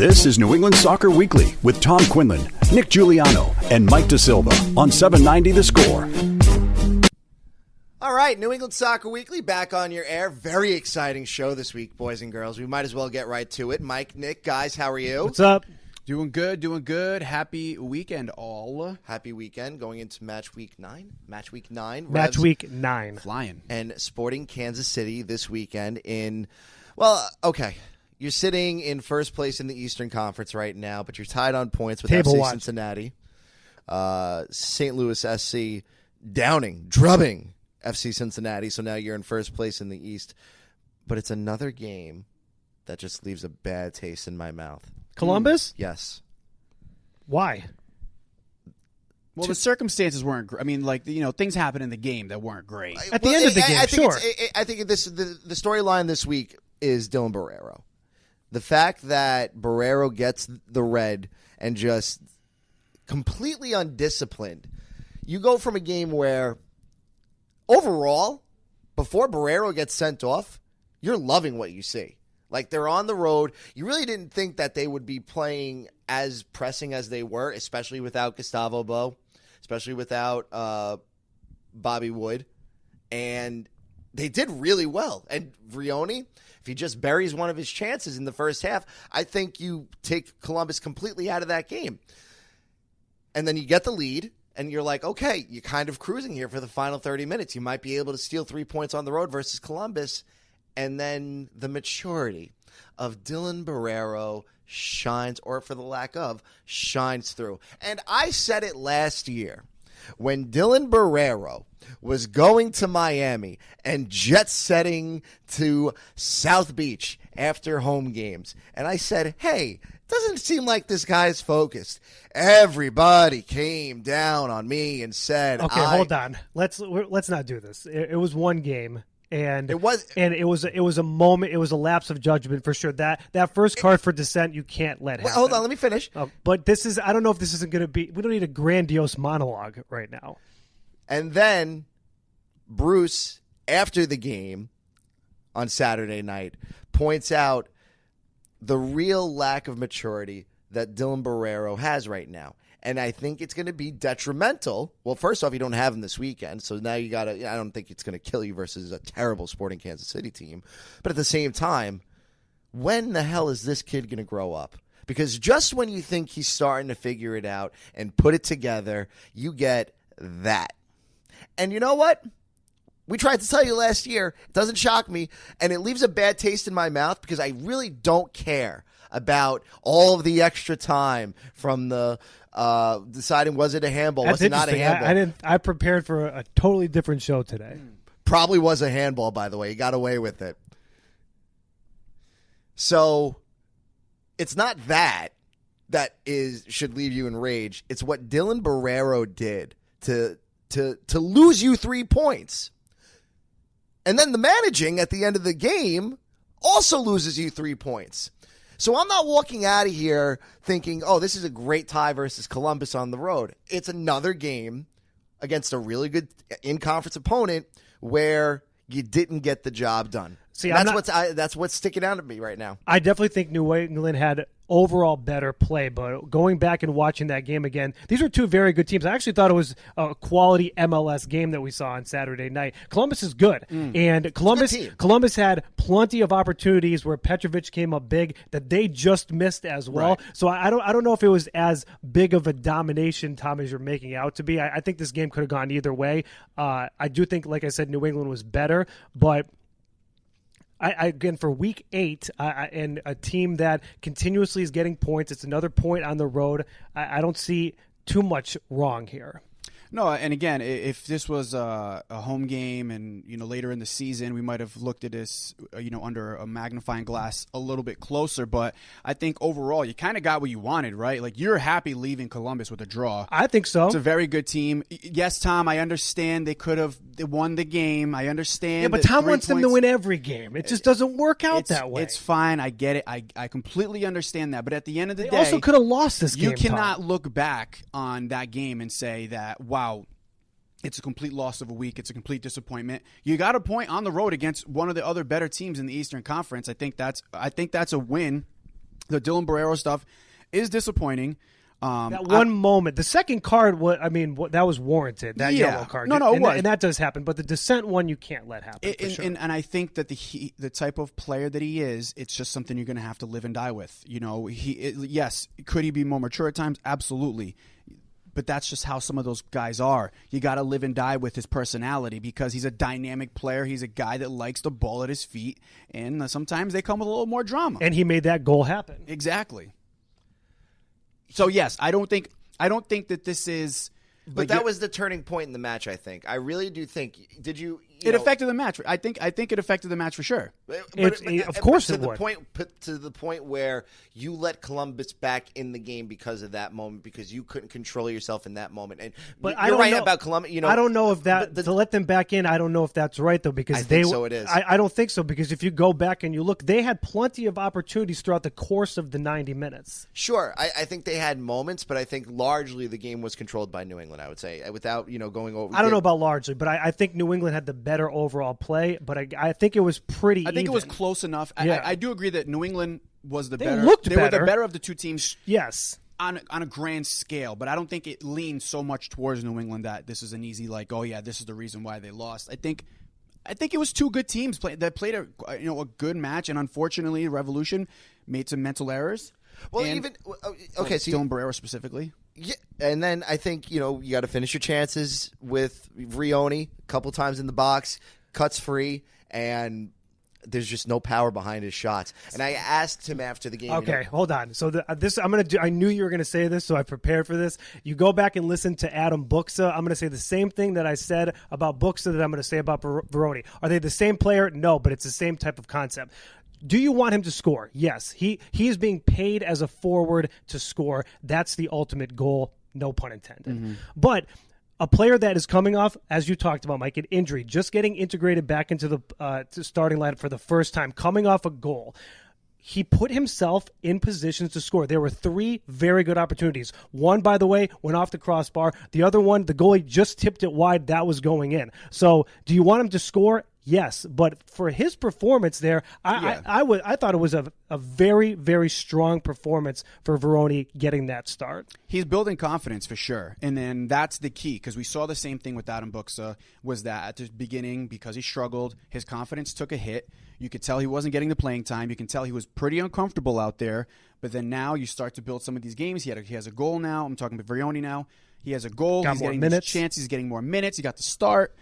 This is New England Soccer Weekly with Tom Quinlan, Nick Giuliano, and Mike DeSilva on 790 The Score. All right, New England Soccer Weekly back on your air. Very exciting show this week, boys and girls. We might as well get right to it. Mike, Nick, guys, how are you? What's up? Doing good, doing good. Happy weekend, all. Happy weekend going into match week nine. Match week nine. Match Revs week nine. Flying. and Sporting Kansas City this weekend in, well, okay. You're sitting in first place in the Eastern Conference right now, but you're tied on points with Table FC watch. Cincinnati. Uh, St. Louis SC downing, drubbing FC Cincinnati. So now you're in first place in the East. But it's another game that just leaves a bad taste in my mouth. Columbus? Yes. Why? Well, the circumstances weren't. Gr- I mean, like you know, things happen in the game that weren't great. At the end of the I- game, I, think sure. it's- I- I think this the, the storyline this week is Dylan Borrero. The fact that Borrero gets the red and just completely undisciplined. You go from a game where overall, before Borrero gets sent off, you're loving what you see. Like they're on the road. You really didn't think that they would be playing as pressing as they were, especially without Gustavo Bou, especially without uh, Bobby Wood. And they did really well. And Vrioni, if he just buries one of his chances in the first half, I think you take Columbus completely out of that game. And then you get the lead, and you're like, okay, you're kind of cruising here for the final 30 minutes. You might be able to steal three points on the road versus Columbus. And then the maturity of Dylan Borrero shines, or for the lack of, shines through. And I said it last year when Dylan Borrero was going to Miami and jet setting to South Beach after home games. And I said, hey, doesn't seem like this guy's focused. Everybody came down on me and said, Okay, I- hold on. Let's let's not do this. It, it was one game, and It was- and it was it was a moment. It was a lapse of judgment for sure. That that first card for dissent, you can't let Well, hold on, let me finish. Uh, but this is I don't know if this isn't going to be. We don't need a grandiose monologue right now. And then Bruce, after the game on Saturday night, points out the real lack of maturity that Dylan Borrero has right now. And I think it's going to be detrimental. Well, first off, you don't have him this weekend, so now you got to. I don't think it's going to kill you versus a terrible Sporting Kansas City team. But at the same time, when the hell is this kid going to grow up? Because just when you think he's starting to figure it out and put it together, you get that. And you know what? We tried to tell you last year. It doesn't shock me, and it leaves a bad taste in my mouth because I really don't care about all of the extra time from the uh, deciding was it a handball, That's was it not a interesting. I- handball. I, didn't. I prepared for a, a totally different show today. Probably was a handball, by the way. He got away with it. So it's not that that is should leave you enraged. It's what Dylan Borrero did to to to lose you three points. And then the managing at the end of the game also loses you three points. So I'm not walking out of here thinking, oh, this is a great tie versus Columbus on the road. It's another game against a really good in conference opponent where you didn't get the job done. See, that's not- what's I, that's what's sticking out at me right now. I definitely think New England had overall better play, but going back and watching that game again, these were two very good teams. I actually thought it was a quality MLS game that we saw on Saturday night. Columbus is good, and Columbus. Columbus had plenty of opportunities where Petrovic came up big that they just missed as well. So I I don't I don't know if it was as big of a domination, Tom, as you're making out to be. I, I think this game could have gone either way. Uh, I do think, like I said, New England was better, but. I, I again for week eight, I, and a team that continuously is getting points. It's another point on the road. I don't see too much wrong here. No, and again, if this was a, a home game and you know later in the season, we might have looked at this, uh, you know, under a magnifying glass a little bit closer. But I think overall, you kind of got what you wanted, right? Like you're happy leaving Columbus with a draw. I think so. It's a very good team. Yes, Tom, I understand they could have won the game. I understand. yeah, but Tom wants them to win every game. It just doesn't work out it's, that way. It's fine. I get it. I, I completely understand that. But at the end of the they day, also could have lost this game. you cannot Tom. look back on that game and say that wow it's a complete loss of a week it's a complete disappointment you got a point on the road against one of the other better teams in the eastern conference i think that's i think that's a win the dylan borrero stuff is disappointing um, That I- one moment, the second card, what I mean, what, that was warranted. That Yeah. yellow card, No, no, it and, that- was. and that does happen. But the descent one, you can't let happen. and, for and, sure. and, and I think that the he, the type of player that he is, it's just something you're going to have to live and die with. You know, he it, yes, could he be more mature at times? Absolutely. But that's just how some of those guys are. You got to live and die with his personality because he's a dynamic player. He's a guy that likes the ball at his feet, and uh, sometimes they come with a little more drama. and he made that goal happen. exactly. So yes, I don't think I don't think that this is. But like, that was the turning point in the match. I think. I really do think. Did you? You it know, affected the match. I think I think it affected the match for sure. But, It's- but- of but course to it the would. point put to the point where you let Columbus back in the game because of that moment because you couldn't control yourself in that moment. And But you're I don't right know, about Columbus. You know, I don't know if that the- to let them back in. I don't know if that's right though because I they. think so it is. I, I don't think so because if you go back and you look, they had plenty of opportunities throughout the course of the ninety minutes. Sure, I, I think they had moments, but I think largely the game was controlled by New England. I would say, without you know going over. I don't know about largely, but I, I think New England had the better overall play. But I, I think it was pretty. I think it was close enough. I, Yeah. I, I do agree that New England was the They better. looked they were better. the better of the two teams Yes. on on a grand scale, but I don't think it leaned so much towards New England that this is an easy like, oh yeah, this is the reason why they lost. I think. I think it was two good teams play, that played a you know a good match, and unfortunately, Revolution made some mental errors. Well, And- even uh, okay, so you- Dylan Borrero specifically. Yeah, and then I think you know you got to finish your chances with Vrioni a couple times in the box, cuts free, and there's just no power behind his shots. And I asked him after the game. you Okay, know, hold on. So the, uh, this I'm gonna do. I knew you were gonna say this, so I prepared for this. You go back and listen to Adam Buksa. I'm gonna say the same thing that I said about Buksa that I'm gonna say about Ver- Vrioni. Are they the same player? No, but it's the same type of concept. Do you want him to score? Yes. He he is being paid as a forward to score. That's the ultimate goal. No pun intended. But a player that is coming off, as you talked about, Mike, an injury, just getting integrated back into the uh, starting lineup for the first time, coming off a goal he put himself in positions to score. There were three very good opportunities. One, by the way, went off the crossbar. The other one, the goalie just tipped it wide. That was going in. So, do you want him to score? Yes, but for his performance there, I Yeah. I, I, wa- I thought it was a, a very very strong performance for Vrioni getting that start. He's building confidence for sure, and then that's the key because we saw the same thing with Adam Buksa. Was that at the beginning because he struggled, his confidence took a hit. You could tell he wasn't getting the playing time. You can tell he was pretty uncomfortable out there. But then now you start to build some of these games. He had a, he has a goal now. I'm talking about Vrioni now. He has a goal. Got He's more getting minutes. these chances. He's getting more minutes. He got the start.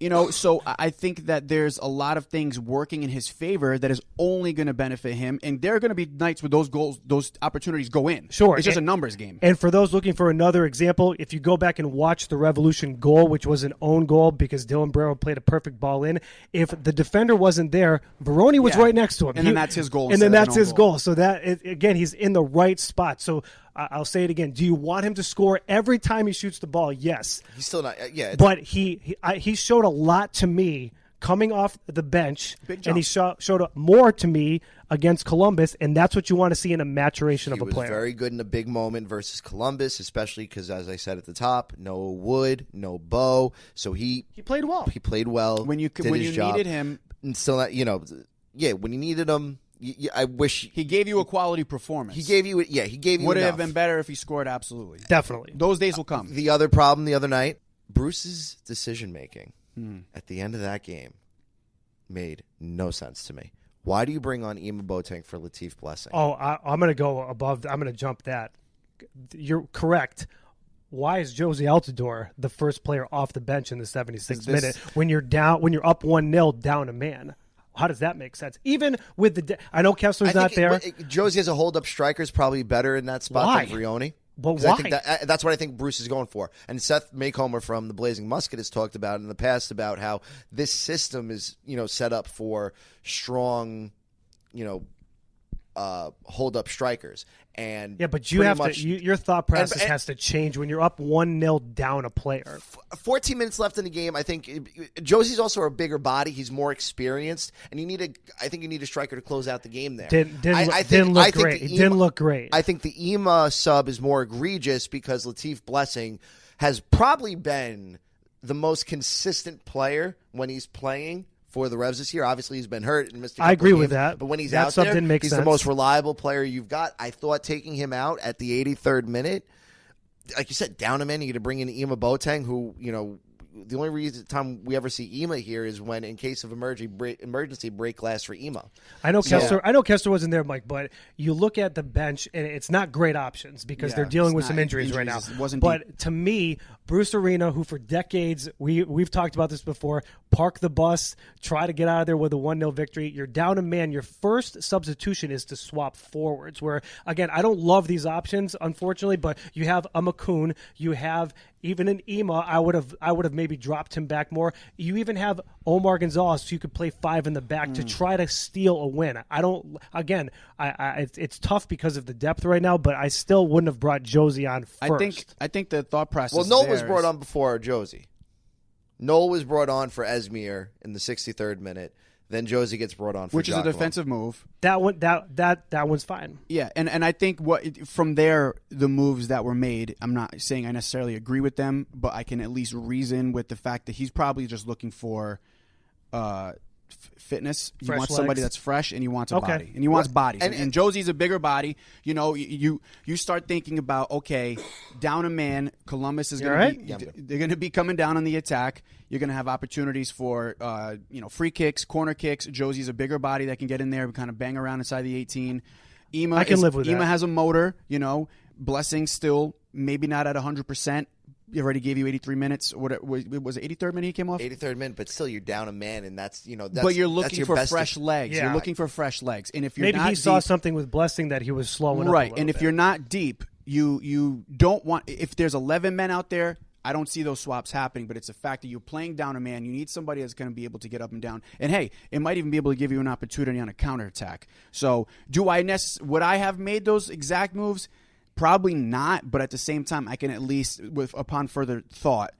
You know, so I think that there's a lot of things working in his favor that is only going to benefit him, and there are going to be nights where those goals, those opportunities go in. Sure, it's just and- a numbers game. And for those looking for another example, if you go back and watch the Revolution goal, which was an own goal because Dylan Barrow played a perfect ball in, if the defender wasn't there, Vrioni was Yeah. right next to him. And then that's his goal And then instead of an that's his goal. goal. So that again, he's in the right spot. So I'll say it again. Do you want him to score every time he shoots the ball? Yes. he's still not. Yeah, But he he, I, he showed a lot to me coming off the bench, Big and he jump. sho- showed more to me against Columbus, and that's what you want to see in a maturation he of a was player. very good in a big moment versus Columbus, especially because, as I said at the top, no Wood, no Bou, so he he played well. he played well when you did when his you job. needed him, and still not, you know, yeah, when you needed him, y y- I wish he gave you a quality performance. he gave you, yeah, he gave you. would have been better if he scored. Absolutely, Definitely. those days will come. The other problem the other night, Bruce's decision making Hmm. at the end of that game made no sense to me. Why do you bring on Ema Boateng for Latif Blessing? Oh, I, I'm going to go above. I'm going to jump that. You're correct. Why is Jozy Altidore the first player off the bench in the 76th This- minute when you're down when you're up one 0 down a man? How does that make sense? Even with the, de- I know Kessler's I not there. it- Jozy as a hold up striker is probably better in that spot Why? than Vrioni. But why? I think that, uh, that's what I think Bruce is going for. And Seth Macomber from the Blazing Musket has talked about in the past about how this system is, you know, set up for strong, you know, uh, hold up strikers. And yeah, but you have much, to. You, your thought process and- has to change when you're up one 0 down a player. 14 minutes left in the game. I think uh, Jozy's also a bigger body. He's more experienced, and you need a. I think you need a striker to close out the game there. Didn't didn't, I, I think, didn't look great. It didn't look great. I think the EMA sub is more egregious because Latif Blessing has probably been the most consistent player when he's playing for the Revs this year. Obviously, he's been hurt and missed. a I couple agree games, with that. But when he's That out sub there, didn't make he's sense. the most reliable player you've got. I thought taking him out at the 83rd minute like you said, down a man, you got to bring in Ema Boateng, who you know. The only reason time we ever see Ema here is when, in case of emergency break, emergency break glass for Ema. I know So- Kessler. I know Kessler wasn't there, Mike. But you look at the bench, and it's not great options because Yeah, they're dealing with not- some injuries, right now. wasn't but to me, Bruce Arena, who for decades we we've talked about this before, park the bus, try to get out of there with a one 0 victory. You're down a man. Your first substitution is to swap forwards. Where again, I don't love these options, unfortunately, but you have a Makoun, you have even an Ema. I would have I would have maybe dropped him back more. You even have Omar Gonzalez, so you could play five in the back Mm. to try to steal a win. I don't. Again, I, I it's, it's tough because of the depth right now, but I still wouldn't have brought Jozy on first. I think I think the thought process. Well, Noel was brought is- on before Jozy. Noel was brought on for Esmir in the 63rd minute. Then Jozy gets brought on for which is a defensive move. that one that that that one's fine. Yeah, and, and I think what from there the moves that were made, I'm not saying I necessarily agree with them, but I can at least reason with the fact that he's probably just looking for uh, f- fitness. You Fresh want somebody legs. that's fresh, and you want a Okay. body, and he wants bodies. and- And, and Jozy's a bigger body. You know, you you, you start thinking about okay, down a man. Columbus is going all to right? be they're going to be coming down on the attack. You're going to have opportunities for uh, you know free kicks, corner kicks. Jozy's a bigger body that can get in there and kind of bang around inside the 18. Ema I can is- live with Ema that. has a motor. You know, Blessing still maybe not at 100. percent He already gave you 83 minutes. What was was it 83rd minute he came off? 83rd minute, but still you're down a man, and that's you know. That's, but you're that's looking your for best fresh legs. Yeah. You're looking for fresh legs, and if you're Maybe not he saw something with Blessing that he was slowing up. a right, and if bit. you're not deep, you you don't want. If there's 11 men out there, I don't see those swaps happening. But it's a fact that you're playing down a man. You need somebody that's going to be able to get up and down. And hey, it might even be able to give you an opportunity on a counterattack. So, do I necess- would I have made those exact moves? Probably not. But at the same time, I can at least, with upon further thought,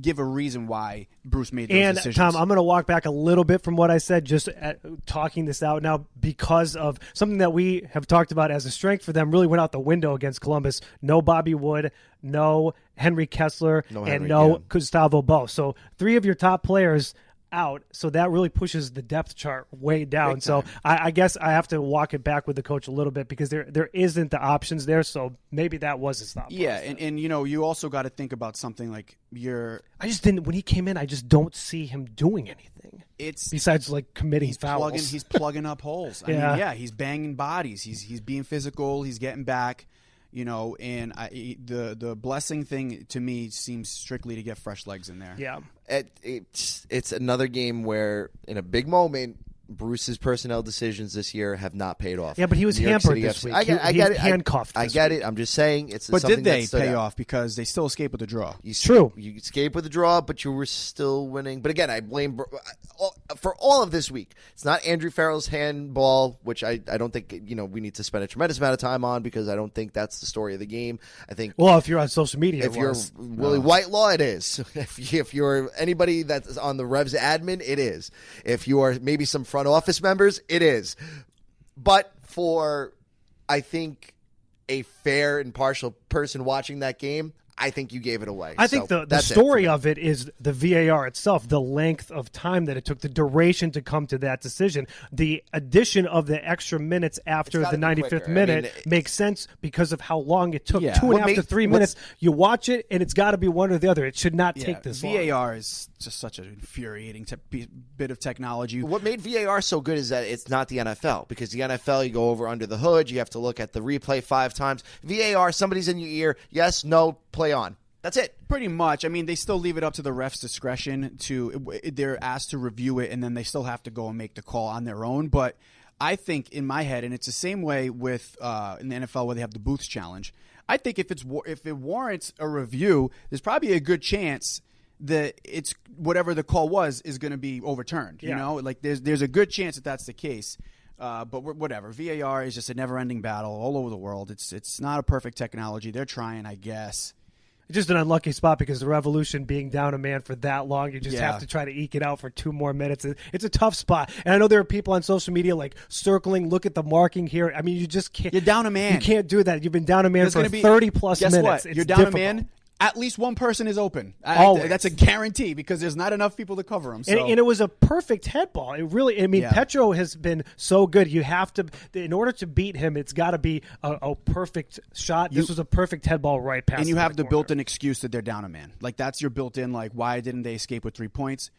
give a reason why Bruce made those And decisions. Tom, I'm going to walk back a little bit from what I said, just at, talking this out now because of something that we have talked about as a strength for them. Really went out the window against Columbus. No Bobby Wood, no Henry Kessler, No and no yeah. Gustavo Bou. So three of your top players out. So that really pushes the depth chart way down. So I, I guess I have to walk it back with the coach a little bit because there there isn't the options there. So maybe that was his thought. yeah, and, and you know, you also got to think about something like your I just didn't when he came in. I just don't see him doing anything it's besides like committing he's fouls. plugging he's plugging up holes. I Yeah. mean, yeah, he's banging bodies. He's he's being physical. He's getting back. You know, and I, the the blessing thing to me seems strictly to get fresh legs in there. yeah. it, it's it's another game where in a big moment Bruce's personnel decisions this year have not paid off. Yeah, but he was New hampered City this FC week. I get, He- I he get was it. I- handcuffed I, this get week. it. I'm just saying it's. But something did they stood pay out. off because they still escape with a draw? You True. You escape with a draw, but you were still winning. But again, I blame for all of this week. It's not Andrew Farrell's handball, which I, I don't think you know we need to spend a tremendous amount of time on because I don't think that's the story of the game. I think Well, if you're on social media, if it you're was. Willie Whitelaw, it is. If, you, if you're anybody that's on the Revs admin, it is. If you are maybe some front office members, it is. But for, I think, a fair and partial person watching that game, I think you gave it away. I think So the, the that's it. story of it is the VAR itself, the length of time that it took, the duration to come to that decision. The addition of the extra minutes after the 95th quicker. I minute mean, makes sense because of how long it took. Yeah. Two and half to three minutes. You watch it, and it's got to be one or the other. It should not Yeah, take this long. VAR is just such an infuriating te- bit of technology. What made VAR so good is that it's not the NFL because the NFL you go over under the hood, you have to look at the replay five times. VAR, somebody's in your ear, yes, no, play on. That's it. Pretty much. I mean, they still leave it up to the ref's discretion to. They're asked to review it, and then they still have to go and make the call on their own. But I think in my head, and it's the same way with uh, in the NFL where they have the Booths Challenge. I think if it's if it warrants a review, there's probably a good chance that it's whatever the call was is going to be overturned. You know, like there's there's a good chance that that's the case. Uh, but whatever, VAR is just a never-ending battle all over the world. It's it's not a perfect technology. They're trying, I guess. Just an unlucky spot because the Revolution being down a man for that long, you just Yeah. have to try to eke it out for two more minutes. It's a tough spot, and I know there are people on social media like circling. Look at the marking here. I mean, you just can't. You're down a man. You can't do that. You've been down a man There's for be thirty plus guess minutes. What? It's You're down difficult. a man. At least one person is open. I- that's a guarantee because there's not enough people to cover them. So. And, and it was a perfect head ball. It really, I mean, Yeah. Petro has been so good. You have to, in order to beat him, it's got to be a, a perfect shot. this was a perfect head ball right past. and you have the corner. built-in excuse that they're down a man. Like that's your built-in. Like why didn't they escape with three points?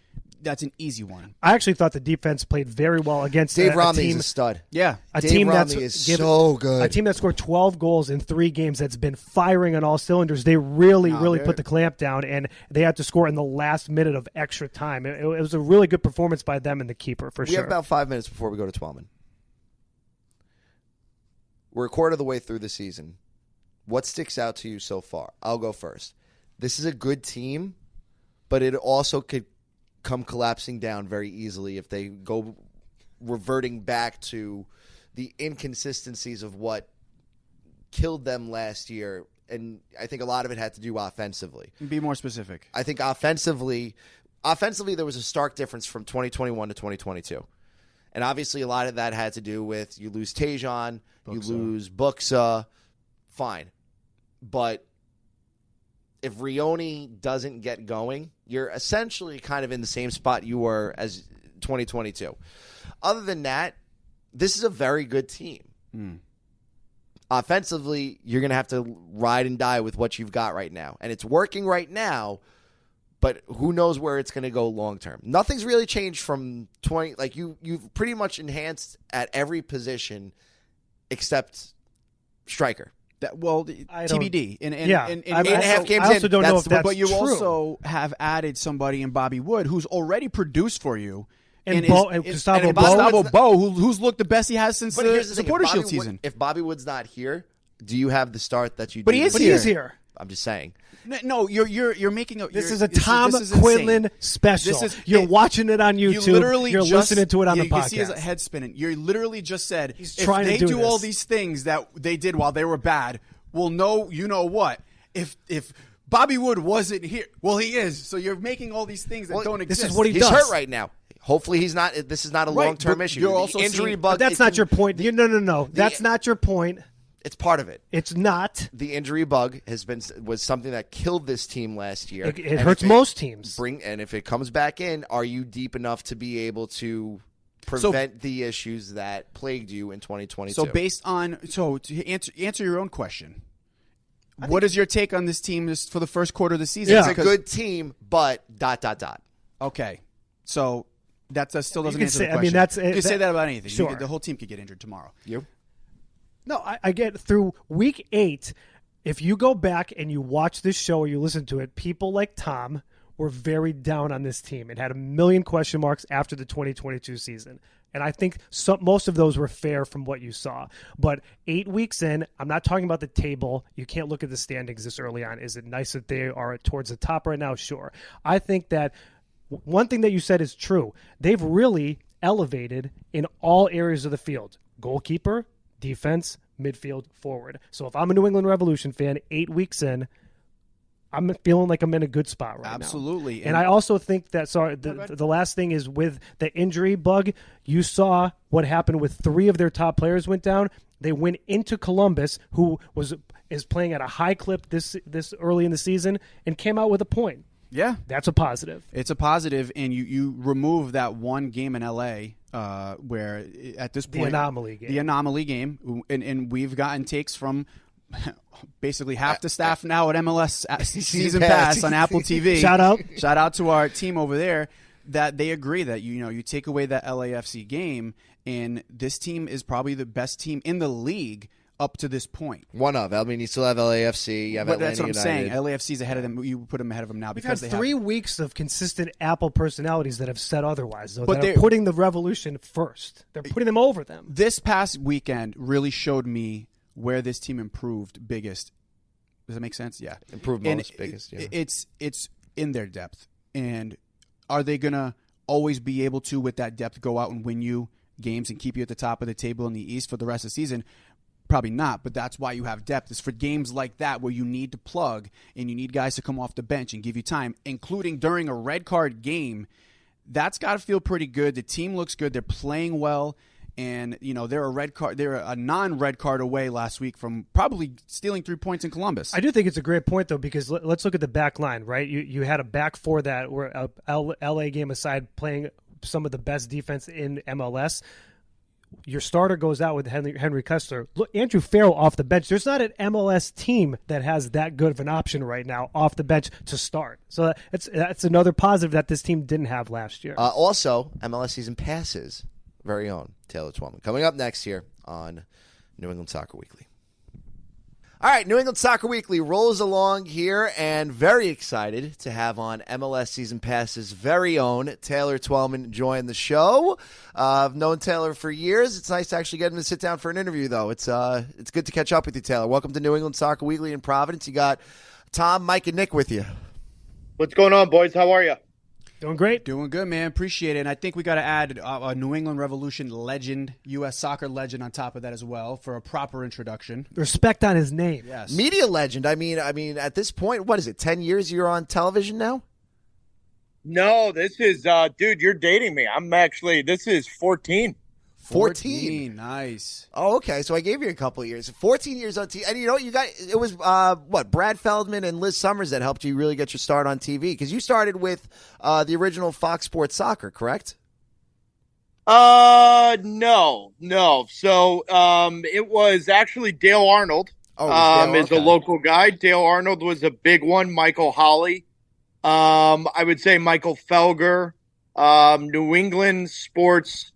That's an easy one. I actually thought the defense played very well against Dave a, a Romney's team. a stud. Yeah, a Dave team Romney that's is given- so good. A team that scored 12 goals in three games that's been firing on all cylinders. They really, No, really they're- put the clamp down, and they had to score in the last minute of extra time. It, it was a really good performance by them and the keeper for We sure. We have about five minutes before we go to Twellman. We're a quarter of the way through the season. What sticks out to you so far? I'll go first. This is a good team, but it also could come collapsing down very easily if they go reverting back to the inconsistencies of what killed them last year. And I think a lot of it had to do offensively. be more specific. I think offensively, offensively there was a stark difference from 2021 to 2022. And obviously a lot of that had to do with you lose Tajon, you lose Buksa, fine. But if Rioni doesn't get going, you're essentially kind of in the same spot you were as 2022. Other than that, this is a very good team. Hmm. Offensively, you're going to have to ride and die with what you've got right now. And it's working right now, but who knows where it's going to go long term. Nothing's really changed from 20 like you you've pretty much enhanced at every position except striker. That, well, the- TBD. And, and, yeah, and, I, and eight and a also- half games I also in, don't know if the- that's but you true. also have added somebody in Bobby Wood who's already produced for you. And is- Bo- and Gustavo and Bo- Gustavo Bou, who, who's looked the best he has since But the here's the supporter shield Wood- season. if Bobby Wood's not here, do you have the start that you But do he this is but he is here. here. I'm just saying. No, No, you're you're you're making a. This is a Tom this is insane. Quinlan special. This is- You're it- watching it on YouTube. You YouTube. literally You're just, listening to it on you, the You can see his podcast. head spinning. You literally just said He's if trying to they do all these things that they did while they were bad, well, no, you know what? If if Bobby Wood wasn't here, well, he is. So you're making all these things that Well, don't exist. this is what he He's does. hurt right now. Hopefully he's not this is not a Right, long term issue. you're The also injury seeing- bug But that's not can- your point. You, no, no, no. That's not your point. It's part of it. It's not. The injury bug has been was something that killed this team last year. It, it hurts if most teams. Bring and if it comes back in, are you deep enough to be able to prevent the issues that plagued you in 2022? So based on so to answer answer your own question, what is your take on this team this, for the first quarter of the season? Yeah. it's a good team, but dot dot dot. Okay, so that, that still doesn't can answer say- the I mean, question. that's- you can that- say that about anything. You sure. could- the whole team could get injured tomorrow. You? No, I, I get through week eight. If you go back and you watch this show or you listen to it, people like Tom were very down on this team and had a million question marks after the 2022 season. And I think some, most of those were fair from what you saw. But eight weeks in, I'm not talking about the table. You can't look at the standings this early on. Is it nice that they are towards the top right now? Sure. I think that one thing that you said is true. They've really elevated in all areas of the field goalkeeper, defense, midfield, forward. So if I'm a New England Revolution fan, eight weeks in, I'm feeling like I'm in a good spot right now. Absolutely. And, And- I also think that, sorry, the, the last thing is with the injury bug, you saw what happened with three of their top players went down. They went into Columbus, who was is playing at a high clip this this early in the season, and came out with a point. Yeah, That's a positive. It's a positive, and you, you remove that one game in LA uh, where at this point The anomaly game. the anomaly game, and, and we've gotten takes from basically half the uh, staff uh, now at MLS uh, season Pass. pass on Apple TV. Shout out. shout out to our team over there that they agree that you know you take away that LAFC game, and this team is probably the best team in the league up to this point. One of. I mean, you still have LAFC. You have But Atlanta that's what I'm United. saying. LAFC's ahead of them. You put them ahead of them now We've had because they three have. weeks of consistent Apple personalities that have said otherwise, though. But that are putting the revolution first. They're putting them over them. This past weekend really showed me where this team improved biggest. Does that make sense? Yeah, Improved most, it- biggest, yeah. It's it's in their depth, and are they gonna always be able to, with that depth, go out and win you games and keep you at the top of the table in the East for the rest of the season? Probably not, but that's why you have depth. Is for games like that where you need to plug and you need guys to come off the bench and give you time, including during a red card game. That's got to feel pretty good. The team looks good. They're playing well, and you know they're a red card. They're a non-red card away last week from probably stealing three points in Columbus. I do think it's a great point though because let, us look at the back line, right? You you had a back four that were uh, L, LA game aside playing some of the best defense in MLS. Your starter goes out with Henry, Henry Kessler. Look, Andrew Farrell off the bench. There's not an MLS team that has that good of an option right now off the bench to start. So that's that's another positive that this team didn't have last year. Uh, also, MLS season passes. Very own Taylor Twellman. Coming up next here on New England Soccer Weekly. All right, New England Soccer Weekly rolls along here, and very excited to have on MLS Season Pass's very own Taylor Twellman join the show. Uh, I've known Taylor for years. It's nice to actually get him to sit down for an interview, though. It's uh, it's good to catch up with you, Taylor. Welcome to New England Soccer Weekly in Providence. You got Tom, Mike, and Nick with you. What's going on, boys? How are you? Doing great. Doing good, man. Appreciate it. And I think we got to add a, a New England Revolution legend, U.S. soccer legend on top of that as well for a proper introduction. Respect on his name. Yes. Media legend. I mean, I mean, at this point, what is it? Ten years you're on television now. No, this is, uh, dude, you're dating me. I'm actually, this is 14. 14. Nice. Oh, okay. So I gave you a couple of years. 14 years on TV. And you know what? You got it was uh, what Brad Feldman and Liz Summers that helped you really get your start on TV because you started with uh, the original Fox Sports Soccer, correct? Uh, no, no. So, um, it was actually Dale Arnold. Oh, it was um, Dale, is a local guy. Dale Arnold was a big one. Michael Holley. Um, I would say Michael Felger. Um, New England sports.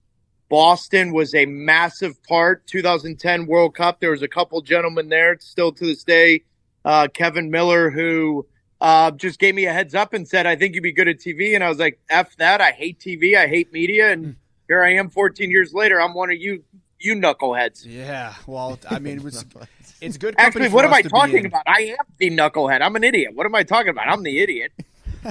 Boston was a massive part. 2010 World Cup. There was a couple gentlemen there still to this day. Uh, Kevin Miller, who uh, just gave me a heads up and said, "I think you'd be good at TV." And I was like, "F that! I hate TV. I hate media." And here I am, 14 years later. I'm one of you, you knuckleheads. Yeah. Well, I mean, it was, it's good. Actually, what am I talking about? I am the knucklehead. I'm an idiot. What am I talking about? I'm the idiot.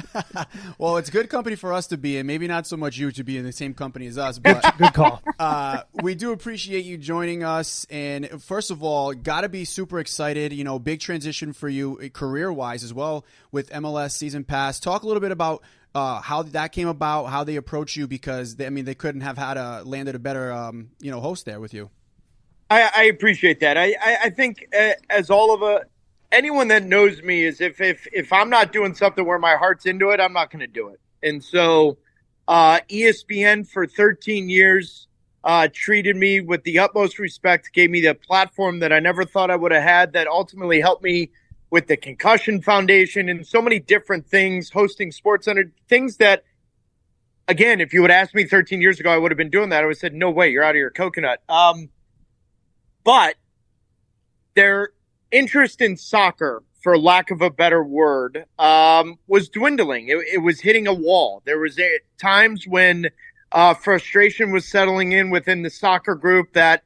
Well, it's good company for us to be in. Maybe not so much you to be in the same company as us, but Good call. uh, we do appreciate you joining us. And first of all, got to be super excited. You know, big transition for you career wise as well with MLS Season Pass. Talk a little bit about uh, how that came about, how they approached you, because they, I mean they couldn't have had a landed a better um, you know host there with you. I, I appreciate that. I, I, I think uh, as all of a anyone that knows me is if if if I'm not doing something where my heart's into it, I'm not going to do it. And so, uh, ESPN for 13 years uh, treated me with the utmost respect, gave me the platform that I never thought I would have had. That ultimately helped me with the Concussion Foundation and so many different things, hosting Sports Center, things that. Again, if you would ask me 13 years ago, I would have been doing that. I would have said, "No way, you're out of your coconut." Um, but their interest in soccer, for lack of a better word, um, was dwindling. It, it was hitting a wall. There was a, times when uh, frustration was settling in within the soccer group that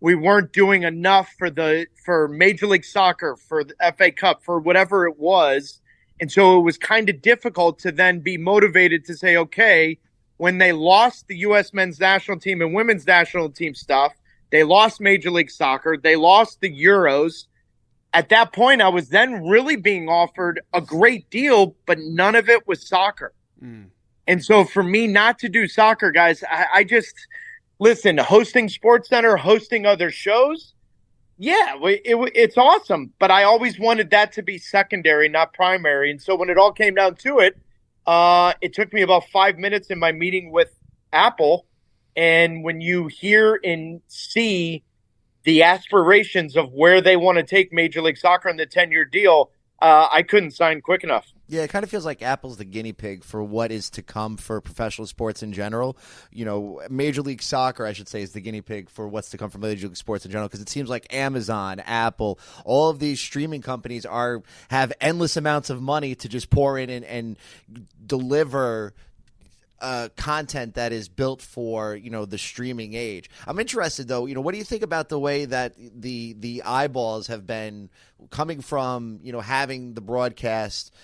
we weren't doing enough for the for Major League Soccer, for the FA Cup, for whatever it was, and so it was kind of difficult to then be motivated to say, okay, when they lost the U.S. men's national team and women's national team stuff. They lost Major League Soccer. They lost the Euros. At that point, I was then really being offered a great deal, but none of it was soccer. And so for me not to do soccer, guys, I, I just listen, hosting Sports Center, hosting other shows. Yeah, it, it's awesome, but I always wanted that to be secondary, not primary. And so when it all came down to it, uh, it took me about five minutes in my meeting with Apple and when you hear and see the aspirations of where they want to take Major League Soccer in the 10 year deal, uh, I couldn't sign quick enough. Yeah, it kind of feels like Apple's the guinea pig for what is to come for professional sports in general. You know, Major League Soccer, I should say, is the guinea pig for what's to come from Major League Sports in general because it seems like Amazon, Apple, all of these streaming companies are have endless amounts of money to just pour in and, and deliver uh, content that is built for you know the streaming age. I'm interested though. You know, what do you think about the way that the the eyeballs have been coming from you know having the broadcast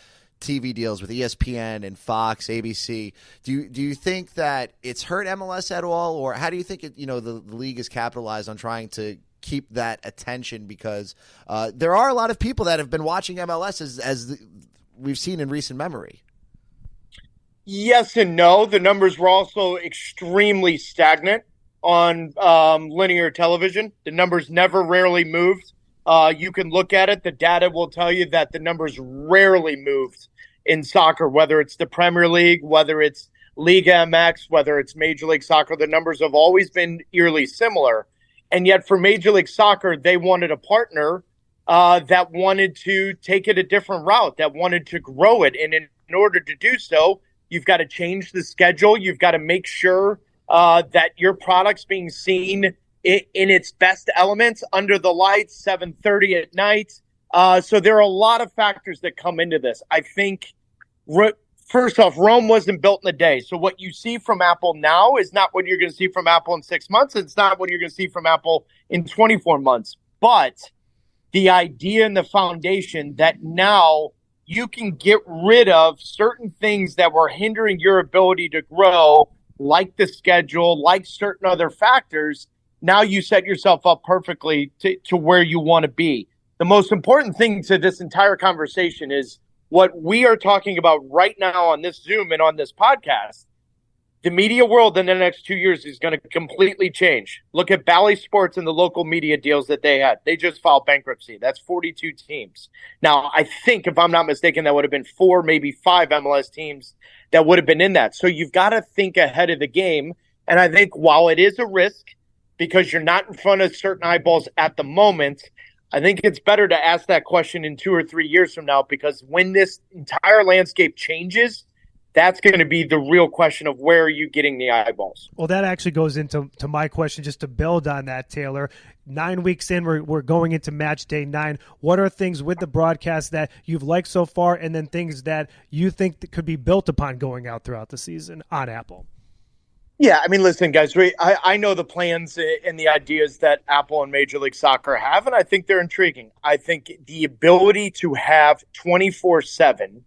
TV deals with ESPN and Fox, ABC. Do you do you think that it's hurt MLS at all, or how do you think it, you know the, the league is capitalized on trying to keep that attention? Because uh, there are a lot of people that have been watching MLS as as the, we've seen in recent memory. Yes and no. The numbers were also extremely stagnant on um, linear television. The numbers never rarely moved. Uh, you can look at it. The data will tell you that the numbers rarely moved in soccer, whether it's the Premier League, whether it's Liga MX, whether it's Major League Soccer. The numbers have always been eerily similar. And yet, for Major League Soccer, they wanted a partner uh, that wanted to take it a different route, that wanted to grow it. And in, in order to do so, you've got to change the schedule. You've got to make sure uh, that your product's being seen in, in its best elements under the lights, 7:30 at night. Uh, so there are a lot of factors that come into this. I think, first off, Rome wasn't built in a day. So what you see from Apple now is not what you're going to see from Apple in six months. It's not what you're going to see from Apple in 24 months. But the idea and the foundation that now you can get rid of certain things that were hindering your ability to grow, like the schedule, like certain other factors now you set yourself up perfectly to, to where you want to be. The most important thing to this entire conversation is what we are talking about right now on this Zoom and on this podcast. The media world in the next two years is going to completely change. Look at Bally Sports and the local media deals that they had. They just filed bankruptcy. That's 42 teams. Now, I think, if I'm not mistaken, that would have been four, maybe five MLS teams that would have been in that. So you've got to think ahead of the game. And I think while it is a risk, because you're not in front of certain eyeballs at the moment. I think it's better to ask that question in two or three years from now because when this entire landscape changes, that's going to be the real question of where are you getting the eyeballs. Well, that actually goes into to my question just to build on that, Taylor. Nine weeks in, we're, we're going into match day nine. What are things with the broadcast that you've liked so far, and then things that you think that could be built upon going out throughout the season on Apple? Yeah, I mean, listen, guys, I, I know the plans and the ideas that Apple and Major League Soccer have, and I think they're intriguing. I think the ability to have 24 7,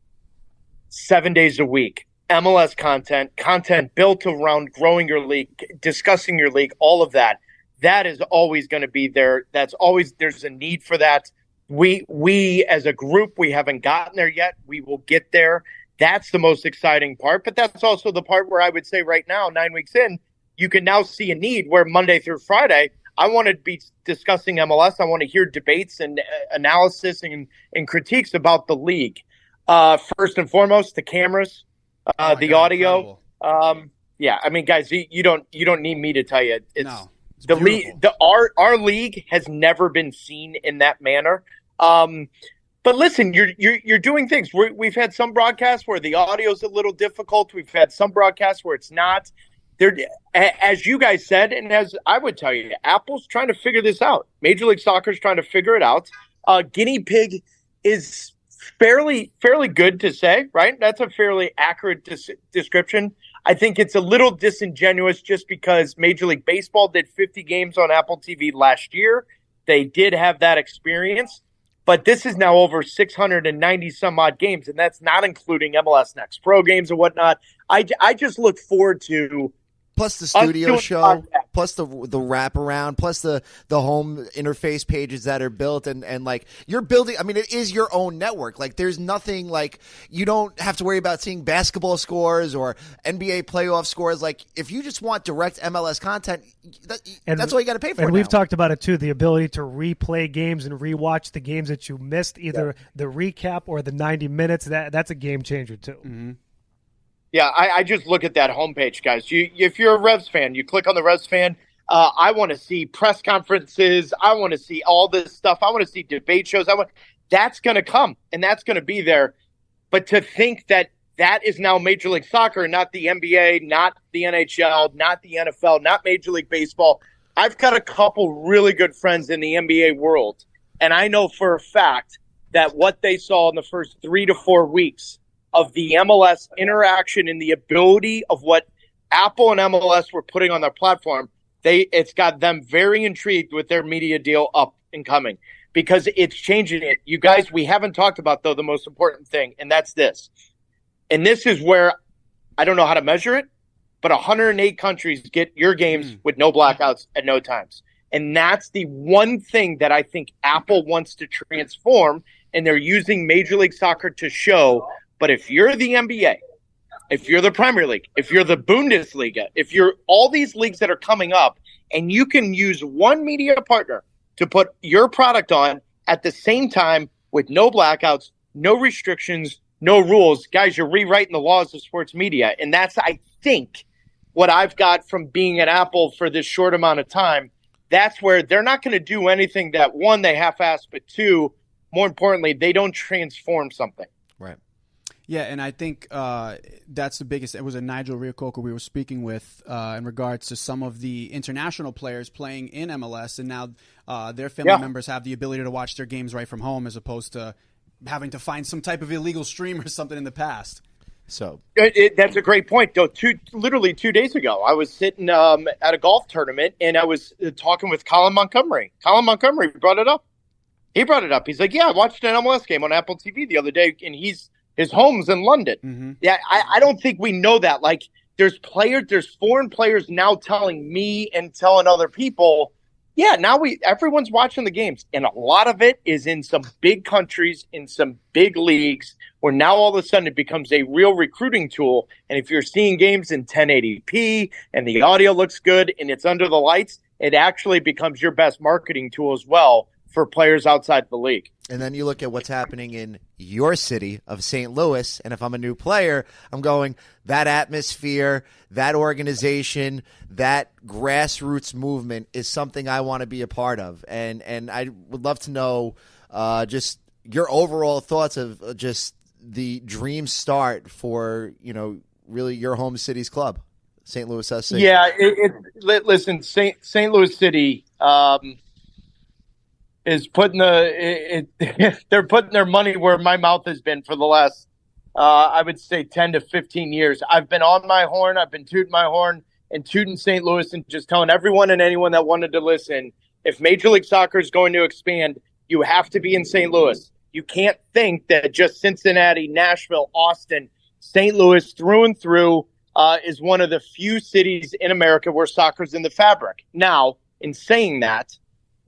seven days a week, MLS content, content built around growing your league, discussing your league, all of that, that is always going to be there. That's always, there's a need for that. We, we as a group, we haven't gotten there yet. We will get there. That's the most exciting part. But that's also the part where I would say right now, nine weeks in, you can now see a need where Monday through Friday, I want to be discussing MLS. I want to hear debates and uh, analysis and, and critiques about the league. Uh, first and foremost, the cameras, uh, oh the God, audio. Um, yeah, I mean, guys, you, you, don't you don't need me to tell you. It's, no, it's the league. The our our league has never been seen in that manner. Um, but listen, you're you're you're doing things. we have had some broadcasts where the audio is a little difficult. We've had some broadcasts where it's not. There, as you guys said, and as I would tell you, Apple's trying to figure this out. Major League Soccer's trying to figure it out. Uh, guinea pig is fairly fairly good to say, right? That's a fairly accurate des- description. I think it's a little disingenuous just because Major League Baseball did 50 games on Apple TV last year. They did have that experience. But this is now over 690 some odd games, and that's not including MLS Next Pro games and whatnot. I, I just look forward to plus the studio show, plus the the wraparound, plus the the home interface pages that are built, and and like you're building. I mean, it is your own network. Like, there's nothing like you don't have to worry about seeing basketball scores or NBA playoff scores. Like, if you just want direct MLS content, that, and, that's all you got to pay for. And now. we've talked about it too: the ability to replay games and rewatch the games that you missed, either yeah. the recap or the 90 minutes. That that's a game changer too. Mm-hmm. Yeah, I, I, just look at that homepage, guys. You, if you're a Revs fan, you click on the Revs fan. Uh, I want to see press conferences. I want to see all this stuff. I want to see debate shows. I want That's going to come and that's going to be there. But to think that that is now Major League Soccer, not the NBA, not the NHL, not the NFL, not Major League Baseball. I've got a couple really good friends in the NBA world, and I know for a fact that what they saw in the first three to four weeks of the MLS interaction and the ability of what Apple and MLS were putting on their platform, they it's got them very intrigued with their media deal up and coming because it's changing it. You guys, we haven't talked about though the most important thing, and that's this. And this is where I don't know how to measure it, but 108 countries get your games mm. with no blackouts at no times. And that's the one thing that I think Apple wants to transform, and they're using Major League Soccer to show. But if you're the NBA, if you're the Premier League, if you're the Bundesliga, if you're all these leagues that are coming up, and you can use one media partner to put your product on at the same time with no blackouts, no restrictions, no rules, guys, you're rewriting the laws of sports media. And that's, I think, what I've got from being at Apple for this short amount of time. That's where they're not going to do anything that one, they half ass, but two, more importantly, they don't transform something. Right. Yeah, and I think uh, that's the biggest. It was a Nigel Reo-Coker we were speaking with uh, in regards to some of the international players playing in MLS, and now uh, their family yeah. members have the ability to watch their games right from home as opposed to having to find some type of illegal stream or something in the past. So it, it, that's a great point. Though, two literally two days ago, I was sitting um, at a golf tournament and I was uh, talking with Colin Montgomerie. Colin Montgomerie brought it up. He brought it up. He's like, "Yeah, I watched an MLS game on Apple TV the other day, and he's his home's in London." Mm-hmm. Yeah, I, I don't think we know that. Like, there's players, there's foreign players now telling me and telling other people yeah, now we everyone's watching the games, and a lot of it is in some big countries, in some big leagues, where now all of a sudden it becomes a real recruiting tool. And if you're seeing games in 1080p and the audio looks good and it's under the lights, it actually becomes your best marketing tool as well for players outside the league. And then you look at what's happening in your city of St. Louis. And if I'm a new player, I'm going, that atmosphere, that organization, that grassroots movement is something I want to be a part of. And, and I would love to know uh, just your overall thoughts of uh, just the dream start for, you know, really your home city's club, St. Louis SC. Yeah. It, it, listen, St. St. Louis City. Um, is putting the it, it, they're putting their money where my mouth has been for the last uh, I would say 10 to 15 years. I've been on my horn, I've been tooting my horn and tooting St. Louis and just telling everyone and anyone that wanted to listen, if Major League Soccer is going to expand, you have to be in St. Louis. You can't think that just Cincinnati, Nashville, Austin, St. Louis through and through uh, is one of the few cities in America where soccer's in the fabric. Now, in saying that,